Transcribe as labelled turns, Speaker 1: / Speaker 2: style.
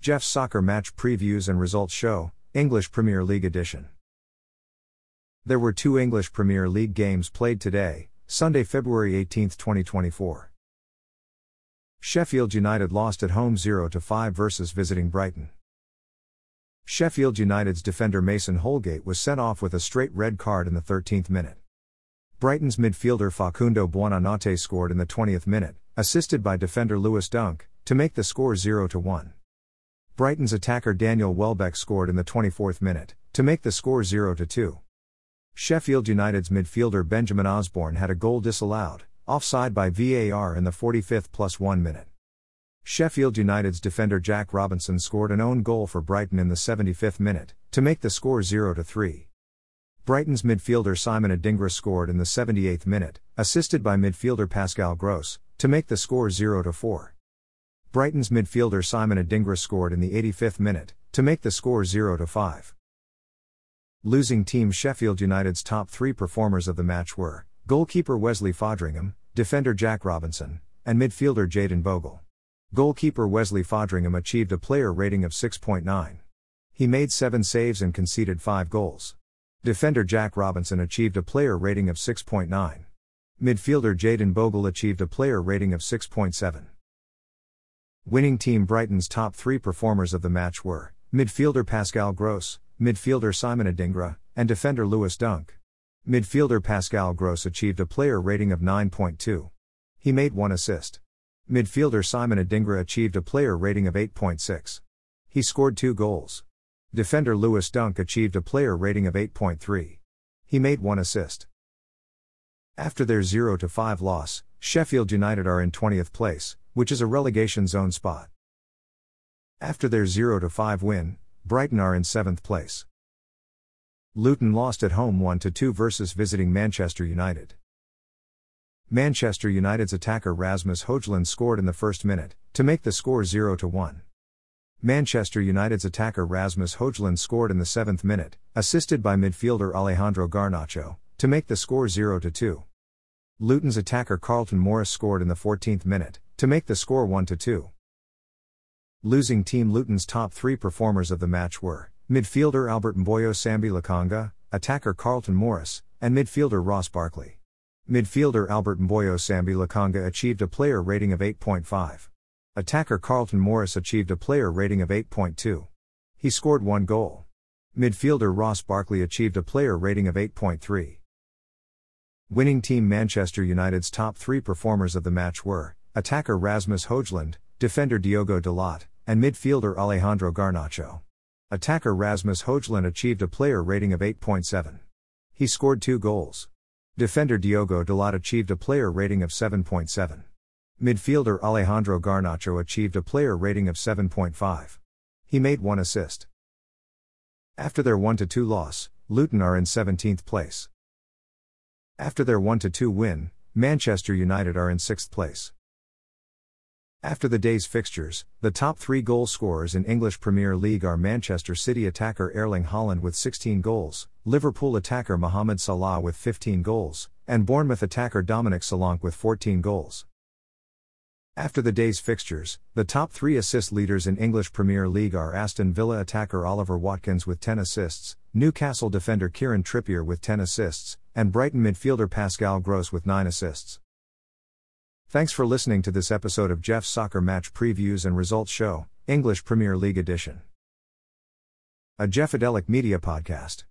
Speaker 1: Jeff's Soccer Match Previews and Results Show, English Premier League Edition. There were two English Premier League games played today, Sunday, February 18, 2024. Sheffield United lost at home 0 5 versus visiting Brighton. Sheffield United's defender Mason Holgate was sent off with a straight red card in the 13th minute. Brighton's midfielder Facundo Buonanotte scored in the 20th minute, assisted by defender Lewis Dunk, to make the score 0 1. Brighton's attacker Daniel Welbeck scored in the 24th minute, to make the score 0 2. Sheffield United's midfielder Benjamin Osborn had a goal disallowed, offside by VAR in the 45th plus 1 minute. Sheffield United's defender Jack Robinson scored an own goal for Brighton in the 75th minute, to make the score 0 3. Brighton's midfielder Simon Adingra scored in the 78th minute, assisted by midfielder Pascal Gross, to make the score 0 4. Brighton's midfielder Simon Adingra scored in the 85th minute, to make the score 0 5. Losing team Sheffield United's top three performers of the match were goalkeeper Wesley Foderingham, defender Jack Robinson, and midfielder Jayden Bogle. Goalkeeper Wesley Foderingham achieved a player rating of 6.9. He made 7 saves and conceded 5 goals. Defender Jack Robinson achieved a player rating of 6.9. Midfielder Jayden Bogle achieved a player rating of 6.7. Winning team Brighton's top three performers of the match were midfielder Pascal Gross, midfielder Simon Adingra, and defender Lewis Dunk. Midfielder Pascal Gross achieved a player rating of 9.2. He made one assist. Midfielder Simon Adingra achieved a player rating of 8.6. He scored two goals. Defender Lewis Dunk achieved a player rating of 8.3. He made one assist. After their 0 5 loss, Sheffield United are in 20th place, which is a relegation zone spot. After their 0 5 win, Brighton are in 7th place. Luton lost at home 1 2 versus visiting Manchester United. Manchester United's attacker Rasmus Højlund scored in the first minute, to make the score 0 1. Manchester United's attacker Rasmus Højlund scored in the 7th minute, assisted by midfielder Alejandro Garnacho, to make the score 0 2. Luton's attacker Carlton Morris scored in the 14th minute, to make the score 1 2. Losing team Luton's top three performers of the match were midfielder Albert Mboyo Sambi Lokonga, attacker Carlton Morris, and midfielder Ross Barkley. Midfielder Albert Mboyo Sambi Lokonga achieved a player rating of 8.5. Attacker Carlton Morris achieved a player rating of 8.2. He scored one goal. Midfielder Ross Barkley achieved a player rating of 8.3. Winning team Manchester United's top three performers of the match were attacker Rasmus Højlund, defender Diogo Dalot, and midfielder Alejandro Garnacho. Attacker Rasmus Højlund achieved a player rating of 8.7. He scored two goals. Defender Diogo Dalot achieved a player rating of 7.7. Midfielder Alejandro Garnacho achieved a player rating of 7.5. He made one assist. After their 1 2 loss, Luton are in 17th place. After their 1 2 win, Manchester United are in 6th place. After the day's fixtures, the top three goal scorers in English Premier League are Manchester City attacker Erling Haaland with 16 goals, Liverpool attacker Mohamed Salah with 15 goals, and Bournemouth attacker Dominic Solanke with 14 goals. After the day's fixtures, the top three assist leaders in English Premier League are Aston Villa attacker Oliver Watkins with 10 assists, Newcastle defender Kieran Trippier with 10 assists, and Brighton midfielder Pascal Gross with 9 assists. Thanks for listening to this episode of Jeff's Soccer Match Previews and Results Show, English Premier League Edition. A Jeffadelic Media Podcast.